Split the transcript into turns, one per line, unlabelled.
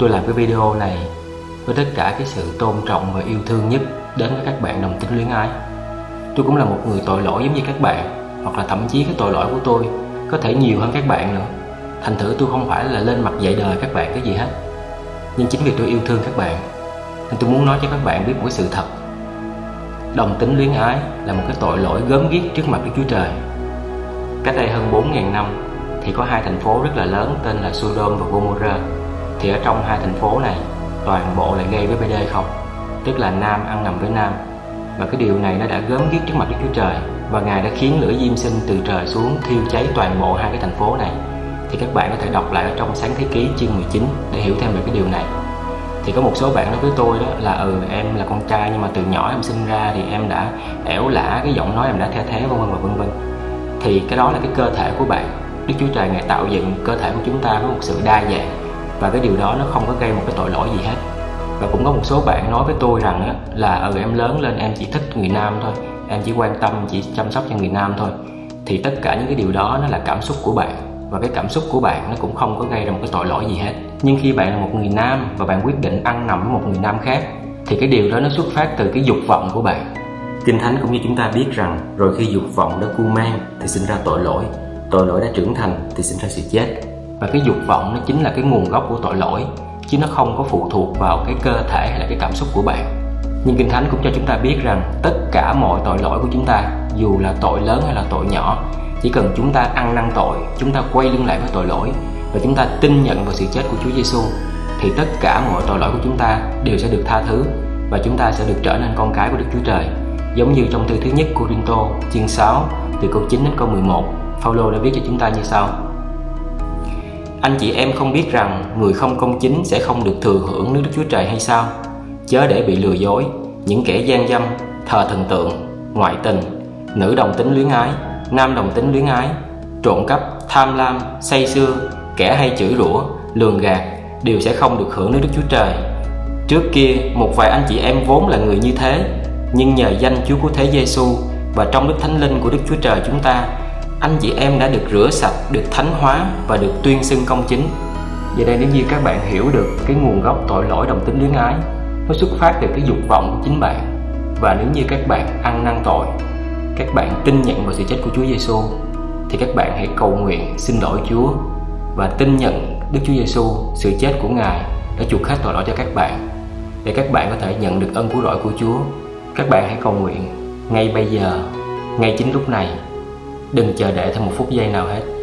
tôi làm cái video này với tất cả cái sự tôn trọng và yêu thương nhất đến với các bạn đồng tính luyến ái. Tôi cũng là một người tội lỗi giống như các bạn, hoặc là thậm chí cái tội lỗi của tôi có thể nhiều hơn các bạn nữa. Thành thử tôi không phải là lên mặt dạy đời các bạn cái gì hết. Nhưng chính vì tôi yêu thương các bạn, nên tôi muốn nói cho các bạn biết một cái sự thật. Đồng tính luyến ái là một cái tội lỗi gớm ghiếc trước mặt Đức Chúa Trời. Cách đây hơn 4.000 năm thì có hai thành phố rất là lớn tên là Sodom và Gomorrah thì ở trong hai thành phố này, toàn bộ lại gây với BD không? Tức là nam ăn nằm với nam. Và cái điều này nó đã gớm ghiếc trước mặt Đức Chúa Trời, và Ngài đã khiến lửa diêm sinh từ trời xuống thiêu cháy toàn bộ hai cái thành phố này. Thì các bạn có thể đọc lại ở trong sáng thế ký chương 19 để hiểu thêm về cái điều này. Thì có một số bạn nói với tôi đó là ừ em là con trai nhưng mà từ nhỏ em sinh ra thì em đã ẻo lả cái giọng nói, em đã the thế, vân vân và vân vân. Thì cái đó là cái cơ thể của bạn. Đức Chúa Trời ngài tạo dựng cơ thể của chúng ta với một sự đa dạng và cái điều đó nó không có gây một cái tội lỗi gì hết. Và cũng có một số bạn nói với tôi rằng á, là ừ em lớn lên em chỉ thích người nam thôi. Em chỉ quan tâm chỉ chăm sóc cho người nam thôi. Thì tất cả những cái điều đó nó là cảm xúc của bạn. Và cái cảm xúc của bạn nó cũng không có gây ra một cái tội lỗi gì hết. Nhưng khi bạn là một người nam và bạn quyết định ăn nằm với một người nam khác thì cái điều đó nó xuất phát từ cái dục vọng của bạn. Kinh thánh cũng như chúng ta biết rằng rồi khi dục vọng đã cu mang thì sinh ra tội lỗi. Tội lỗi đã trưởng thành thì sinh ra sự chết và cái dục vọng nó chính là cái nguồn gốc của tội lỗi, chứ nó không có phụ thuộc vào cái cơ thể hay là cái cảm xúc của bạn. Nhưng kinh thánh cũng cho chúng ta biết rằng tất cả mọi tội lỗi của chúng ta, dù là tội lớn hay là tội nhỏ, chỉ cần chúng ta ăn năn tội, chúng ta quay lưng lại với tội lỗi và chúng ta tin nhận vào sự chết của Chúa Giêsu thì tất cả mọi tội lỗi của chúng ta đều sẽ được tha thứ và chúng ta sẽ được trở nên con cái của Đức Chúa Trời. Giống như trong thư thứ nhất Corinto chương 6 từ câu 9 đến câu 11 Phaolô đã viết cho chúng ta như sau anh chị em không biết rằng người không công chính sẽ không được thừa hưởng nước Đức Chúa Trời hay sao? Chớ để bị lừa dối, những kẻ gian dâm, thờ thần tượng, ngoại tình, nữ đồng tính luyến ái, nam đồng tính luyến ái, trộm cắp, tham lam, say sưa, kẻ hay chửi rủa, lường gạt đều sẽ không được hưởng nước Đức Chúa Trời. Trước kia, một vài anh chị em vốn là người như thế, nhưng nhờ danh Chúa của Thế Giêsu và trong Đức Thánh Linh của Đức Chúa Trời chúng ta anh chị em đã được rửa sạch, được thánh hóa và được tuyên xưng công chính. Giờ đây nếu như các bạn hiểu được cái nguồn gốc tội lỗi đồng tính luyến ái, nó xuất phát từ cái dục vọng của chính bạn. Và nếu như các bạn ăn năn tội, các bạn tin nhận vào sự chết của Chúa Giêsu, thì các bạn hãy cầu nguyện xin lỗi Chúa và tin nhận Đức Chúa Giêsu sự chết của Ngài đã chuộc hết tội lỗi cho các bạn để các bạn có thể nhận được ân cứu rỗi của Chúa. Các bạn hãy cầu nguyện ngay bây giờ, ngay chính lúc này Đừng chờ đợi thêm một phút giây nào hết.